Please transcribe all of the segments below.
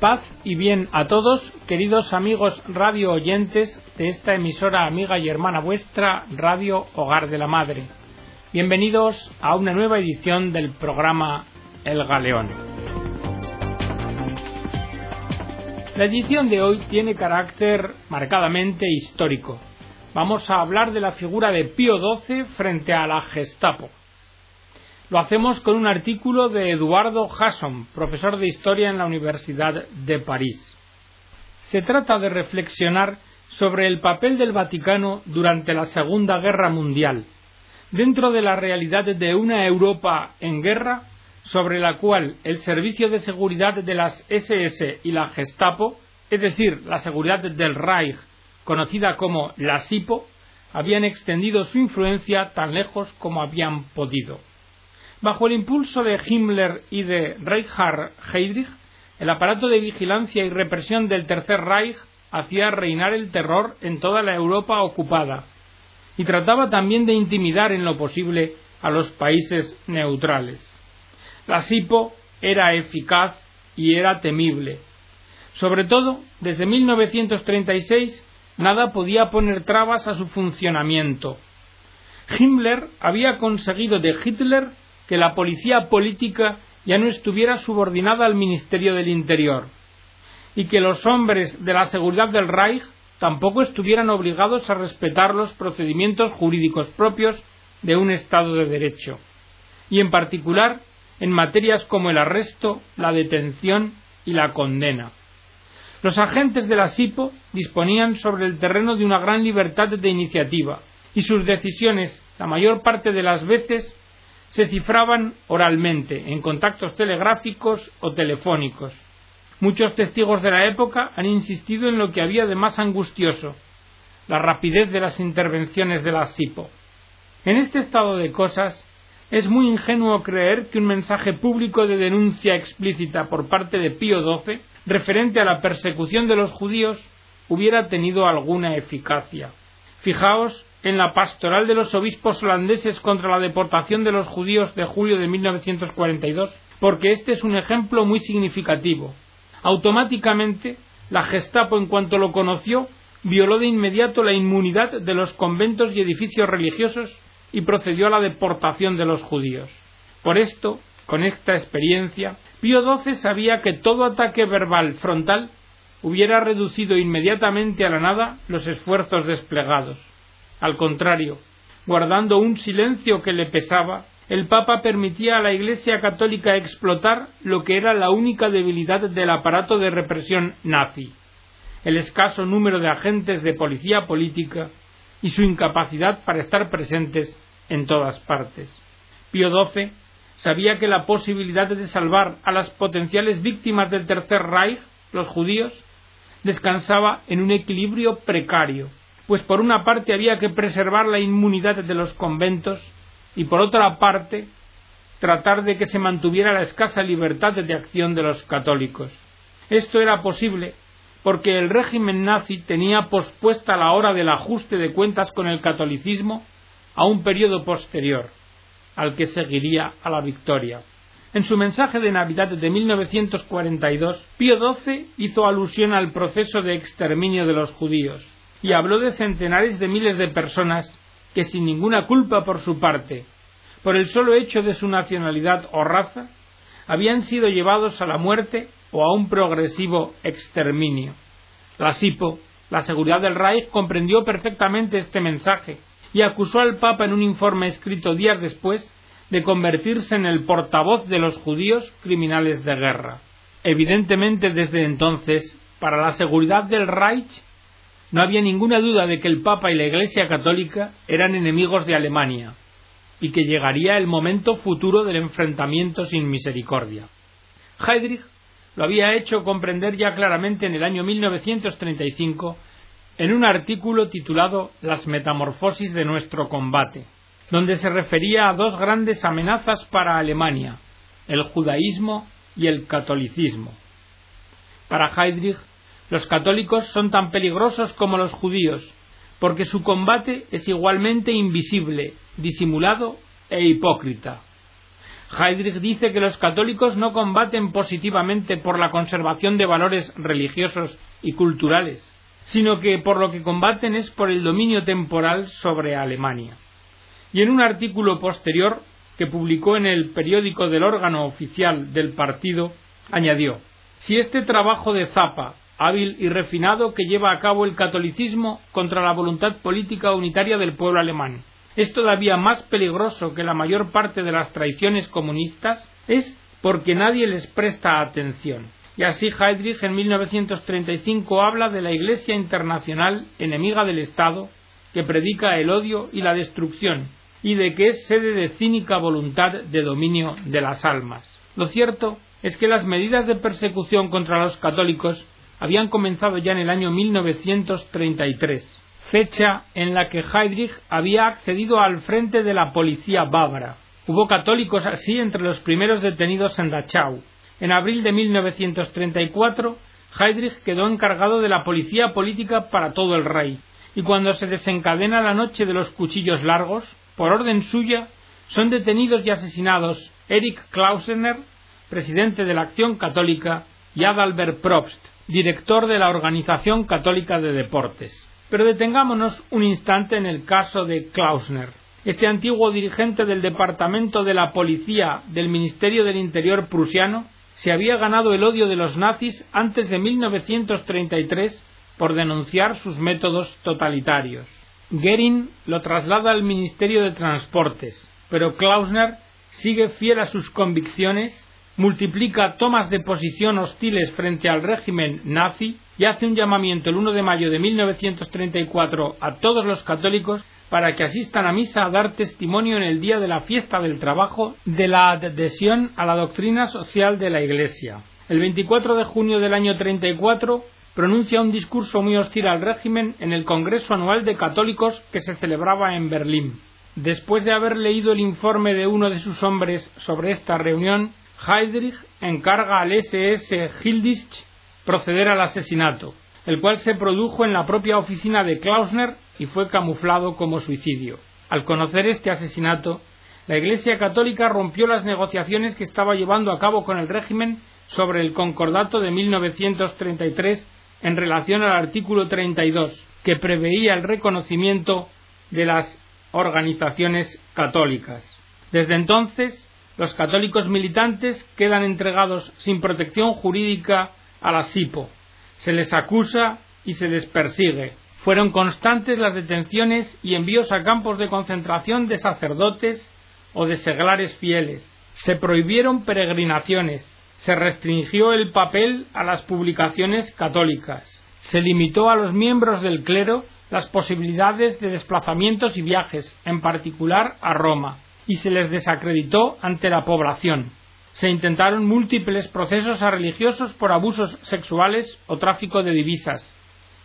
Paz y bien a todos, queridos amigos radio oyentes de esta emisora amiga y hermana vuestra, Radio Hogar de la Madre. Bienvenidos a una nueva edición del programa El Galeón. La edición de hoy tiene carácter marcadamente histórico. Vamos a hablar de la figura de Pío XII frente a la Gestapo. Lo hacemos con un artículo de Eduardo Hasson, profesor de Historia en la Universidad de París. Se trata de reflexionar sobre el papel del Vaticano durante la Segunda Guerra Mundial, dentro de la realidad de una Europa en guerra, sobre la cual el Servicio de Seguridad de las SS y la Gestapo, es decir, la seguridad del Reich, conocida como la SIPO, habían extendido su influencia tan lejos como habían podido. Bajo el impulso de Himmler y de Reinhard Heydrich, el aparato de vigilancia y represión del Tercer Reich hacía reinar el terror en toda la Europa ocupada y trataba también de intimidar en lo posible a los países neutrales. La SIPO era eficaz y era temible. Sobre todo, desde 1936 nada podía poner trabas a su funcionamiento. Himmler había conseguido de Hitler que la policía política ya no estuviera subordinada al Ministerio del Interior y que los hombres de la seguridad del Reich tampoco estuvieran obligados a respetar los procedimientos jurídicos propios de un Estado de Derecho, y en particular en materias como el arresto, la detención y la condena. Los agentes de la SIPO disponían sobre el terreno de una gran libertad de iniciativa, y sus decisiones, la mayor parte de las veces, se cifraban oralmente, en contactos telegráficos o telefónicos. Muchos testigos de la época han insistido en lo que había de más angustioso, la rapidez de las intervenciones de la SIPO. En este estado de cosas, es muy ingenuo creer que un mensaje público de denuncia explícita por parte de Pío XII referente a la persecución de los judíos hubiera tenido alguna eficacia. Fijaos en la pastoral de los obispos holandeses contra la deportación de los judíos de julio de 1942, porque este es un ejemplo muy significativo. Automáticamente, la Gestapo, en cuanto lo conoció, violó de inmediato la inmunidad de los conventos y edificios religiosos y procedió a la deportación de los judíos. Por esto, con esta experiencia, Pío XII sabía que todo ataque verbal frontal hubiera reducido inmediatamente a la nada los esfuerzos desplegados. Al contrario, guardando un silencio que le pesaba, el Papa permitía a la Iglesia católica explotar lo que era la única debilidad del aparato de represión nazi, el escaso número de agentes de policía política y su incapacidad para estar presentes en todas partes. Pío XII sabía que la posibilidad de salvar a las potenciales víctimas del Tercer Reich, los judíos, descansaba en un equilibrio precario pues por una parte había que preservar la inmunidad de los conventos y por otra parte tratar de que se mantuviera la escasa libertad de acción de los católicos. Esto era posible porque el régimen nazi tenía pospuesta la hora del ajuste de cuentas con el catolicismo a un periodo posterior, al que seguiría a la victoria. En su mensaje de Navidad de 1942, Pío XII hizo alusión al proceso de exterminio de los judíos y habló de centenares de miles de personas que sin ninguna culpa por su parte, por el solo hecho de su nacionalidad o raza, habían sido llevados a la muerte o a un progresivo exterminio. La SIPO, la seguridad del Reich, comprendió perfectamente este mensaje y acusó al Papa en un informe escrito días después de convertirse en el portavoz de los judíos criminales de guerra. Evidentemente, desde entonces, para la seguridad del Reich no había ninguna duda de que el Papa y la Iglesia católica eran enemigos de Alemania y que llegaría el momento futuro del enfrentamiento sin misericordia. Heydrich lo había hecho comprender ya claramente en el año 1935 en un artículo titulado Las metamorfosis de nuestro combate, donde se refería a dos grandes amenazas para Alemania, el judaísmo y el catolicismo. Para Heydrich, los católicos son tan peligrosos como los judíos, porque su combate es igualmente invisible, disimulado e hipócrita. Heydrich dice que los católicos no combaten positivamente por la conservación de valores religiosos y culturales, sino que por lo que combaten es por el dominio temporal sobre Alemania. Y en un artículo posterior que publicó en el periódico del órgano oficial del partido, añadió Si este trabajo de Zapa, hábil y refinado que lleva a cabo el catolicismo contra la voluntad política unitaria del pueblo alemán, es todavía más peligroso que la mayor parte de las traiciones comunistas, es porque nadie les presta atención. Y así Heydrich en 1935 habla de la Iglesia Internacional enemiga del Estado, que predica el odio y la destrucción, y de que es sede de cínica voluntad de dominio de las almas. Lo cierto es que las medidas de persecución contra los católicos habían comenzado ya en el año 1933 fecha en la que Heydrich había accedido al frente de la policía bávara. Hubo católicos así entre los primeros detenidos en Dachau. En abril de 1934, Heydrich quedó encargado de la policía política para todo el rey, y cuando se desencadena la noche de los cuchillos largos, por orden suya, son detenidos y asesinados Erich Klausener, presidente de la Acción Católica, y Adalbert Probst, director de la Organización Católica de Deportes. Pero detengámonos un instante en el caso de Klausner. Este antiguo dirigente del Departamento de la Policía del Ministerio del Interior prusiano se había ganado el odio de los nazis antes de 1933 por denunciar sus métodos totalitarios. Goering lo traslada al Ministerio de Transportes, pero Klausner sigue fiel a sus convicciones multiplica tomas de posición hostiles frente al régimen nazi y hace un llamamiento el 1 de mayo de 1934 a todos los católicos para que asistan a misa a dar testimonio en el día de la fiesta del trabajo de la adhesión a la doctrina social de la Iglesia. El 24 de junio del año 34 pronuncia un discurso muy hostil al régimen en el Congreso Anual de Católicos que se celebraba en Berlín. Después de haber leído el informe de uno de sus hombres sobre esta reunión, Heydrich encarga al SS Hildich proceder al asesinato, el cual se produjo en la propia oficina de Klausner y fue camuflado como suicidio. Al conocer este asesinato, la Iglesia Católica rompió las negociaciones que estaba llevando a cabo con el régimen sobre el concordato de 1933 en relación al artículo 32, que preveía el reconocimiento de las organizaciones católicas. Desde entonces, los católicos militantes quedan entregados sin protección jurídica a la SIPO. Se les acusa y se les persigue. Fueron constantes las detenciones y envíos a campos de concentración de sacerdotes o de seglares fieles. Se prohibieron peregrinaciones. Se restringió el papel a las publicaciones católicas. Se limitó a los miembros del clero las posibilidades de desplazamientos y viajes, en particular a Roma y se les desacreditó ante la población. Se intentaron múltiples procesos a religiosos por abusos sexuales o tráfico de divisas,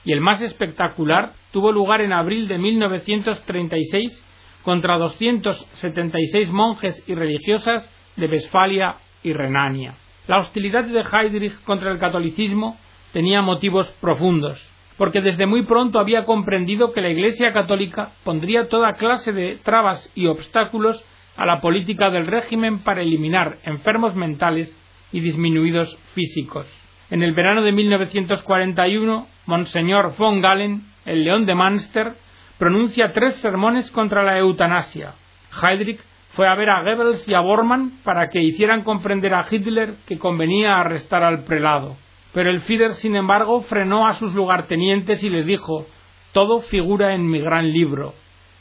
y el más espectacular tuvo lugar en abril de 1936 contra 276 monjes y religiosas de Westfalia y Renania. La hostilidad de Heydrich contra el catolicismo tenía motivos profundos porque desde muy pronto había comprendido que la Iglesia católica pondría toda clase de trabas y obstáculos a la política del régimen para eliminar enfermos mentales y disminuidos físicos. En el verano de 1941, Monseñor von Galen, el león de Münster, pronuncia tres sermones contra la eutanasia. Heydrich fue a ver a Goebbels y a Bormann para que hicieran comprender a Hitler que convenía arrestar al prelado. Pero el Führer, sin embargo, frenó a sus lugartenientes y les dijo Todo figura en mi gran libro.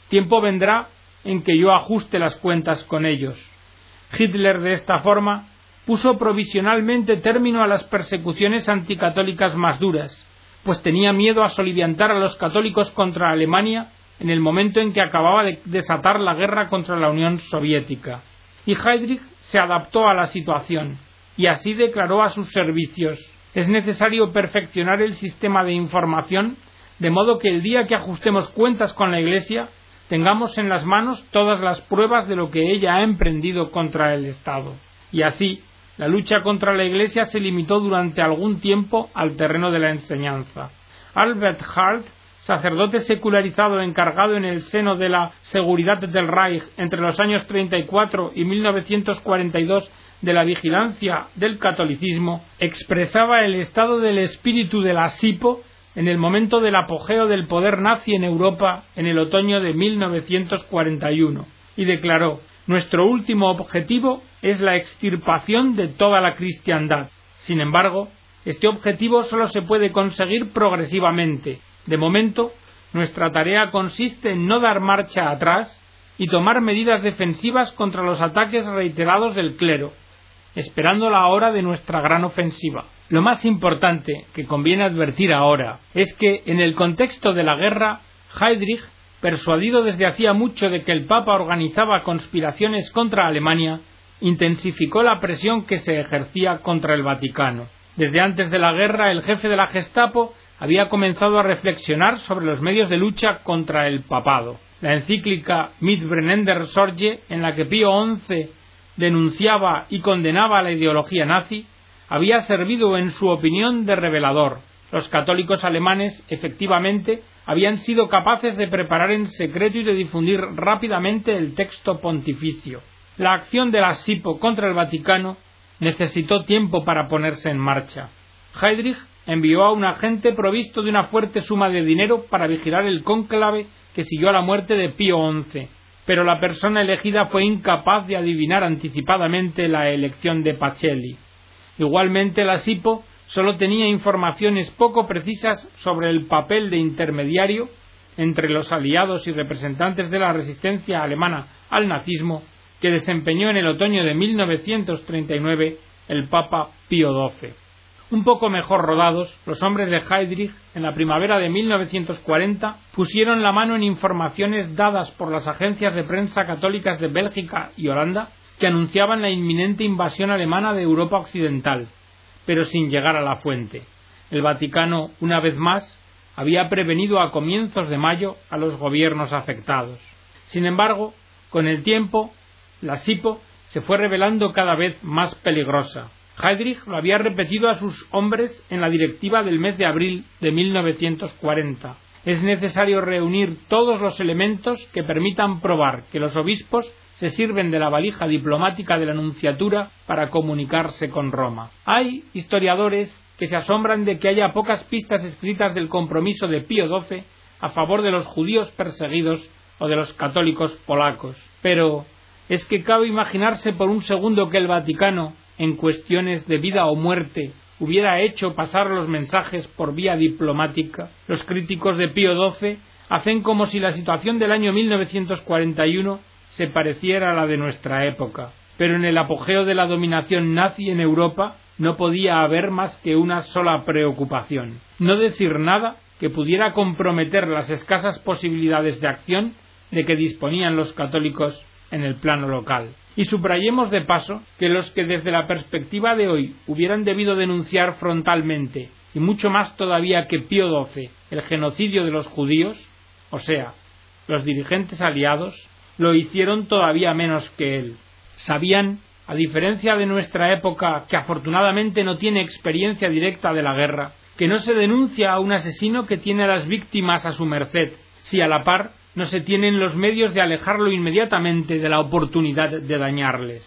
Tiempo vendrá en que yo ajuste las cuentas con ellos. Hitler, de esta forma, puso provisionalmente término a las persecuciones anticatólicas más duras, pues tenía miedo a soliviantar a los católicos contra Alemania en el momento en que acababa de desatar la guerra contra la Unión Soviética. Y Heydrich se adaptó a la situación, y así declaró a sus servicios es necesario perfeccionar el sistema de información de modo que el día que ajustemos cuentas con la Iglesia tengamos en las manos todas las pruebas de lo que ella ha emprendido contra el Estado. Y así, la lucha contra la Iglesia se limitó durante algún tiempo al terreno de la enseñanza. Albert Hart sacerdote secularizado encargado en el seno de la seguridad del Reich entre los años 34 y 1942 de la vigilancia del catolicismo, expresaba el estado del espíritu de la SIPO en el momento del apogeo del poder nazi en Europa en el otoño de 1941 y declaró Nuestro último objetivo es la extirpación de toda la cristiandad. Sin embargo, este objetivo solo se puede conseguir progresivamente. De momento, nuestra tarea consiste en no dar marcha atrás y tomar medidas defensivas contra los ataques reiterados del clero, esperando la hora de nuestra gran ofensiva. Lo más importante que conviene advertir ahora es que, en el contexto de la guerra, Heydrich, persuadido desde hacía mucho de que el Papa organizaba conspiraciones contra Alemania, intensificó la presión que se ejercía contra el Vaticano. Desde antes de la guerra, el jefe de la Gestapo había comenzado a reflexionar sobre los medios de lucha contra el papado. La encíclica Mitbrennender Sorge, en la que Pío XI denunciaba y condenaba la ideología nazi, había servido en su opinión de revelador. Los católicos alemanes, efectivamente, habían sido capaces de preparar en secreto y de difundir rápidamente el texto pontificio. La acción de la SIPO contra el Vaticano necesitó tiempo para ponerse en marcha. Heydrich envió a un agente provisto de una fuerte suma de dinero para vigilar el cónclave que siguió a la muerte de Pío XI, pero la persona elegida fue incapaz de adivinar anticipadamente la elección de Pacelli. Igualmente, la SIPO solo tenía informaciones poco precisas sobre el papel de intermediario entre los aliados y representantes de la resistencia alemana al nazismo que desempeñó en el otoño de 1939 el Papa Pío XII. Un poco mejor rodados, los hombres de Heydrich, en la primavera de 1940, pusieron la mano en informaciones dadas por las agencias de prensa católicas de Bélgica y Holanda que anunciaban la inminente invasión alemana de Europa Occidental, pero sin llegar a la fuente. El Vaticano, una vez más, había prevenido a comienzos de mayo a los gobiernos afectados. Sin embargo, con el tiempo, la SIPO se fue revelando cada vez más peligrosa. Heydrich lo había repetido a sus hombres en la directiva del mes de abril de 1940. Es necesario reunir todos los elementos que permitan probar que los obispos se sirven de la valija diplomática de la Nunciatura para comunicarse con Roma. Hay historiadores que se asombran de que haya pocas pistas escritas del compromiso de Pío XII a favor de los judíos perseguidos o de los católicos polacos. Pero es que cabe imaginarse por un segundo que el Vaticano, en cuestiones de vida o muerte, hubiera hecho pasar los mensajes por vía diplomática. Los críticos de Pío XII hacen como si la situación del año 1941 se pareciera a la de nuestra época. Pero en el apogeo de la dominación nazi en Europa no podía haber más que una sola preocupación no decir nada que pudiera comprometer las escasas posibilidades de acción de que disponían los católicos en el plano local. Y subrayemos de paso que los que desde la perspectiva de hoy hubieran debido denunciar frontalmente, y mucho más todavía que Pío XII, el genocidio de los judíos, o sea, los dirigentes aliados, lo hicieron todavía menos que él. Sabían, a diferencia de nuestra época, que afortunadamente no tiene experiencia directa de la guerra, que no se denuncia a un asesino que tiene a las víctimas a su merced, si a la par no se tienen los medios de alejarlo inmediatamente de la oportunidad de dañarles.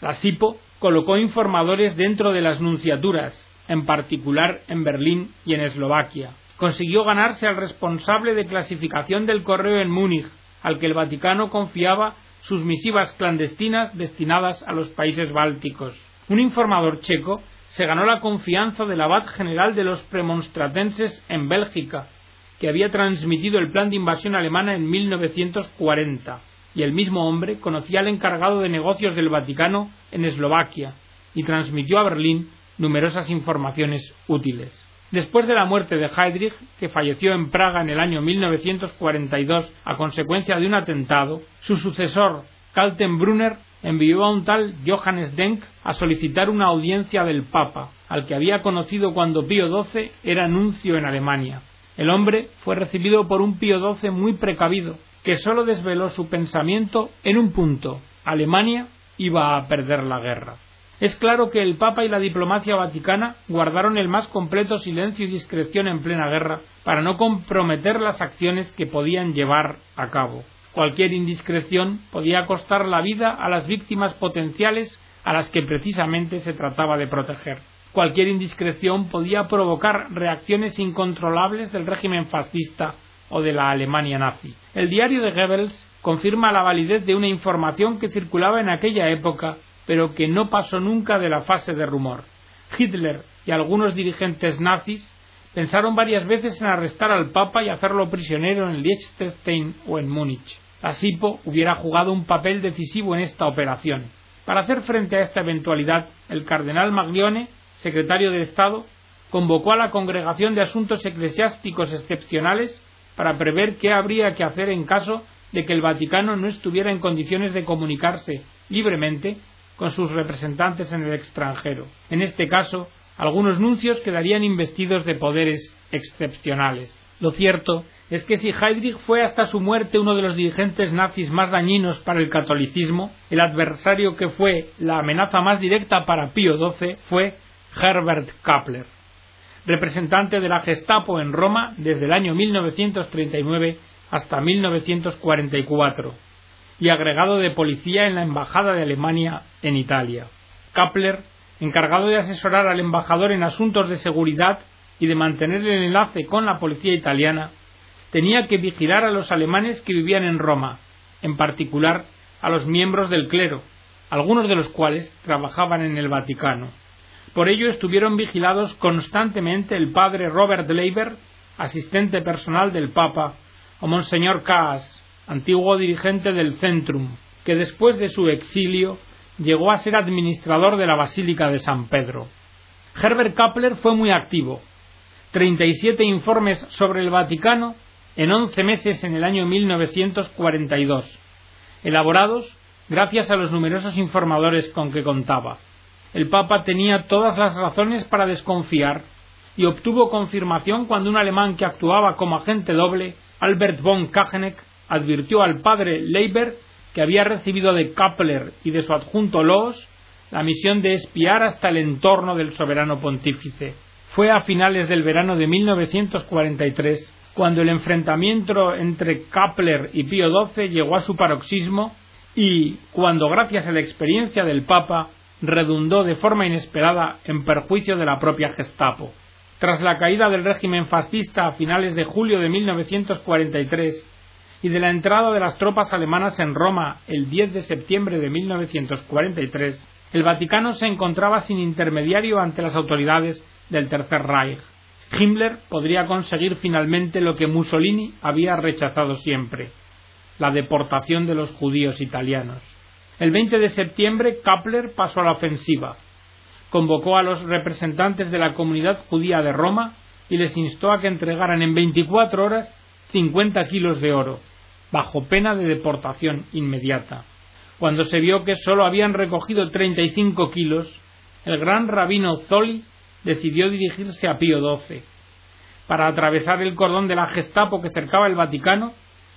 La SIPO colocó informadores dentro de las nunciaturas, en particular en Berlín y en Eslovaquia. Consiguió ganarse al responsable de clasificación del correo en Múnich, al que el Vaticano confiaba sus misivas clandestinas destinadas a los países bálticos. Un informador checo se ganó la confianza del abad general de los premonstratenses en Bélgica, que había transmitido el plan de invasión alemana en 1940, y el mismo hombre conocía al encargado de negocios del Vaticano en Eslovaquia y transmitió a Berlín numerosas informaciones útiles. Después de la muerte de Heydrich, que falleció en Praga en el año 1942 a consecuencia de un atentado, su sucesor, Kaltenbrunner, envió a un tal Johannes Denk a solicitar una audiencia del Papa, al que había conocido cuando Pío XII era nuncio en Alemania. El hombre fue recibido por un Pío XII muy precavido, que sólo desveló su pensamiento en un punto Alemania iba a perder la guerra. Es claro que el Papa y la diplomacia vaticana guardaron el más completo silencio y discreción en plena guerra para no comprometer las acciones que podían llevar a cabo. Cualquier indiscreción podía costar la vida a las víctimas potenciales a las que precisamente se trataba de proteger. Cualquier indiscreción podía provocar reacciones incontrolables del régimen fascista o de la Alemania nazi. El diario de Goebbels confirma la validez de una información que circulaba en aquella época pero que no pasó nunca de la fase de rumor. Hitler y algunos dirigentes nazis pensaron varias veces en arrestar al Papa y hacerlo prisionero en Liechtenstein o en Múnich. La SIPO hubiera jugado un papel decisivo en esta operación. Para hacer frente a esta eventualidad, el cardenal Maglione, secretario de Estado, convocó a la Congregación de Asuntos Eclesiásticos Excepcionales para prever qué habría que hacer en caso de que el Vaticano no estuviera en condiciones de comunicarse libremente con sus representantes en el extranjero. En este caso, algunos nuncios quedarían investidos de poderes excepcionales. Lo cierto es que si Heydrich fue hasta su muerte uno de los dirigentes nazis más dañinos para el catolicismo, el adversario que fue la amenaza más directa para Pío XII fue Herbert Kappler, representante de la Gestapo en Roma desde el año 1939 hasta 1944 y agregado de policía en la Embajada de Alemania en Italia. Kappler, encargado de asesorar al embajador en asuntos de seguridad y de mantener el enlace con la policía italiana, tenía que vigilar a los alemanes que vivían en Roma, en particular a los miembros del clero, algunos de los cuales trabajaban en el Vaticano. Por ello estuvieron vigilados constantemente el padre Robert Leiber, asistente personal del Papa, o Monseñor Kaas, antiguo dirigente del Centrum, que después de su exilio llegó a ser administrador de la Basílica de San Pedro. Herbert Kappler fue muy activo. 37 informes sobre el Vaticano en 11 meses en el año 1942, elaborados gracias a los numerosos informadores con que contaba. El Papa tenía todas las razones para desconfiar y obtuvo confirmación cuando un alemán que actuaba como agente doble, Albert von Kageneck, advirtió al padre Leiber que había recibido de Kappler y de su adjunto Loos la misión de espiar hasta el entorno del soberano pontífice. Fue a finales del verano de 1943 cuando el enfrentamiento entre Kappler y Pío XII llegó a su paroxismo y cuando, gracias a la experiencia del Papa, redundó de forma inesperada en perjuicio de la propia Gestapo. Tras la caída del régimen fascista a finales de julio de 1943, y de la entrada de las tropas alemanas en Roma el 10 de septiembre de 1943, el Vaticano se encontraba sin intermediario ante las autoridades del Tercer Reich. Himmler podría conseguir finalmente lo que Mussolini había rechazado siempre, la deportación de los judíos italianos. El 20 de septiembre Kappler pasó a la ofensiva. Convocó a los representantes de la comunidad judía de Roma y les instó a que entregaran en 24 horas 50 kilos de oro, bajo pena de deportación inmediata. Cuando se vio que sólo habían recogido 35 kilos, el gran rabino Zoli decidió dirigirse a Pío XII. Para atravesar el cordón de la Gestapo que cercaba el Vaticano,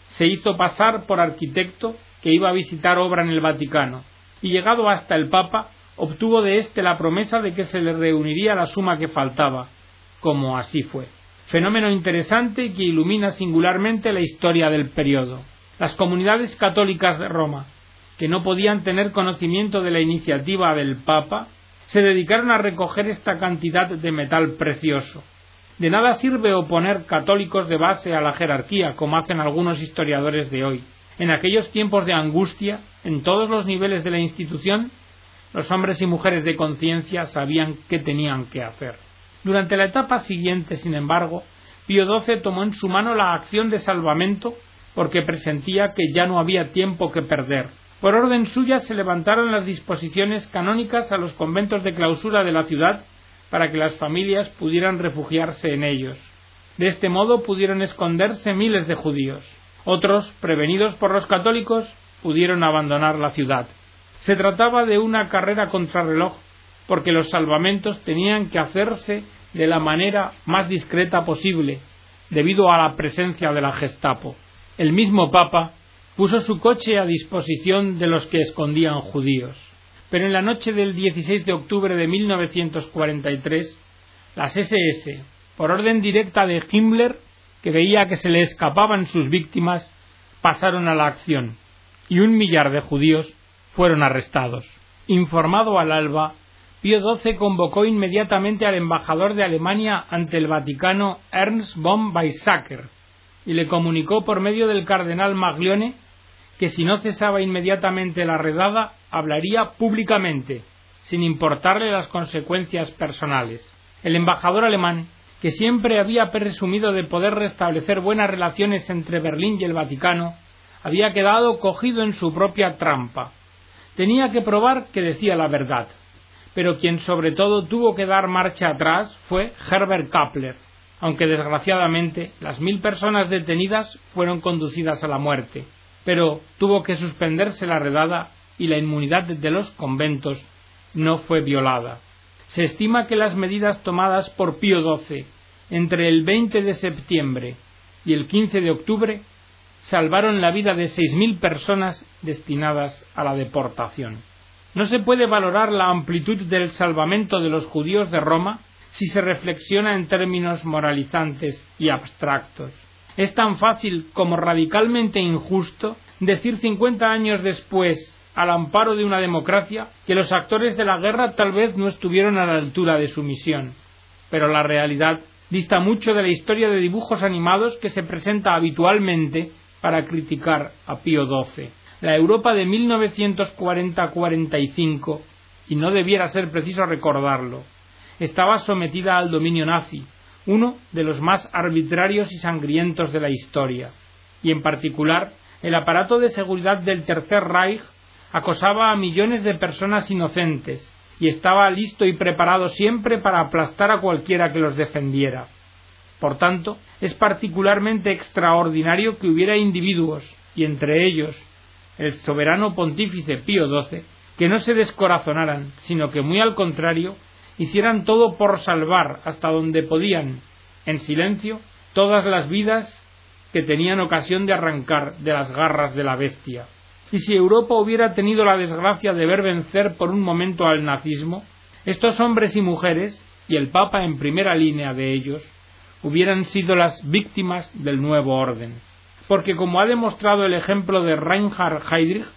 se hizo pasar por arquitecto que iba a visitar obra en el Vaticano, y llegado hasta el Papa, obtuvo de éste la promesa de que se le reuniría la suma que faltaba, como así fue fenómeno interesante que ilumina singularmente la historia del periodo. Las comunidades católicas de Roma, que no podían tener conocimiento de la iniciativa del Papa, se dedicaron a recoger esta cantidad de metal precioso. De nada sirve oponer católicos de base a la jerarquía, como hacen algunos historiadores de hoy. En aquellos tiempos de angustia, en todos los niveles de la institución, los hombres y mujeres de conciencia sabían qué tenían que hacer. Durante la etapa siguiente, sin embargo, Pío XII tomó en su mano la acción de salvamento porque presentía que ya no había tiempo que perder. Por orden suya se levantaron las disposiciones canónicas a los conventos de clausura de la ciudad para que las familias pudieran refugiarse en ellos. De este modo pudieron esconderse miles de judíos. Otros, prevenidos por los católicos, pudieron abandonar la ciudad. Se trataba de una carrera contrarreloj porque los salvamentos tenían que hacerse de la manera más discreta posible, debido a la presencia de la Gestapo. El mismo Papa puso su coche a disposición de los que escondían judíos. Pero en la noche del 16 de octubre de 1943, las SS, por orden directa de Himmler, que veía que se le escapaban sus víctimas, pasaron a la acción y un millar de judíos fueron arrestados. Informado al alba, Pío XII convocó inmediatamente al embajador de Alemania ante el Vaticano Ernst von Weizsäcker y le comunicó por medio del cardenal Maglione que si no cesaba inmediatamente la redada, hablaría públicamente, sin importarle las consecuencias personales. El embajador alemán, que siempre había presumido de poder restablecer buenas relaciones entre Berlín y el Vaticano, había quedado cogido en su propia trampa. Tenía que probar que decía la verdad. Pero quien sobre todo tuvo que dar marcha atrás fue Herbert Kappler, aunque desgraciadamente las mil personas detenidas fueron conducidas a la muerte. Pero tuvo que suspenderse la redada y la inmunidad de los conventos no fue violada. Se estima que las medidas tomadas por Pío XII entre el 20 de septiembre y el 15 de octubre salvaron la vida de seis mil personas destinadas a la deportación. No se puede valorar la amplitud del salvamento de los judíos de Roma si se reflexiona en términos moralizantes y abstractos. Es tan fácil como radicalmente injusto decir cincuenta años después, al amparo de una democracia, que los actores de la guerra tal vez no estuvieron a la altura de su misión. Pero la realidad dista mucho de la historia de dibujos animados que se presenta habitualmente para criticar a Pío XII. La Europa de 1940-45, y no debiera ser preciso recordarlo, estaba sometida al dominio nazi, uno de los más arbitrarios y sangrientos de la historia, y en particular el aparato de seguridad del Tercer Reich acosaba a millones de personas inocentes y estaba listo y preparado siempre para aplastar a cualquiera que los defendiera. Por tanto, es particularmente extraordinario que hubiera individuos, y entre ellos el soberano pontífice Pío XII, que no se descorazonaran, sino que muy al contrario, hicieran todo por salvar hasta donde podían, en silencio, todas las vidas que tenían ocasión de arrancar de las garras de la bestia. Y si Europa hubiera tenido la desgracia de ver vencer por un momento al nazismo, estos hombres y mujeres, y el Papa en primera línea de ellos, hubieran sido las víctimas del nuevo orden. Porque como ha demostrado el ejemplo de Reinhard Heydrich,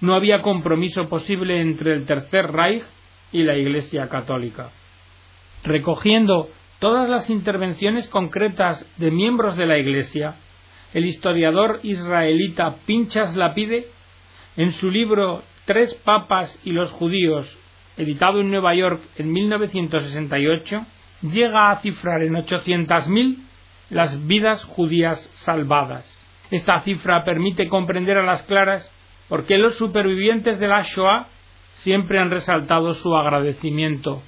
no había compromiso posible entre el Tercer Reich y la Iglesia Católica. Recogiendo todas las intervenciones concretas de miembros de la Iglesia, el historiador israelita Pinchas Lapide, en su libro Tres Papas y los Judíos, editado en Nueva York en 1968, llega a cifrar en 800.000 las vidas judías salvadas. Esta cifra permite comprender a las claras por qué los supervivientes de la Shoah siempre han resaltado su agradecimiento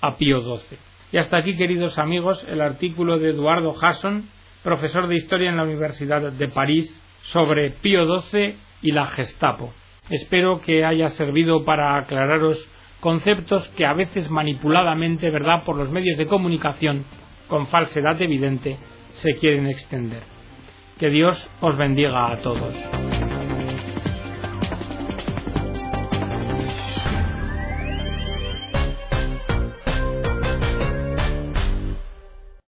a Pío XII. Y hasta aquí, queridos amigos, el artículo de Eduardo Hasson, profesor de Historia en la Universidad de París, sobre Pío XII y la Gestapo. Espero que haya servido para aclararos conceptos que a veces manipuladamente, ¿verdad?, por los medios de comunicación, con falsedad evidente, se quieren extender. Que Dios os bendiga a todos.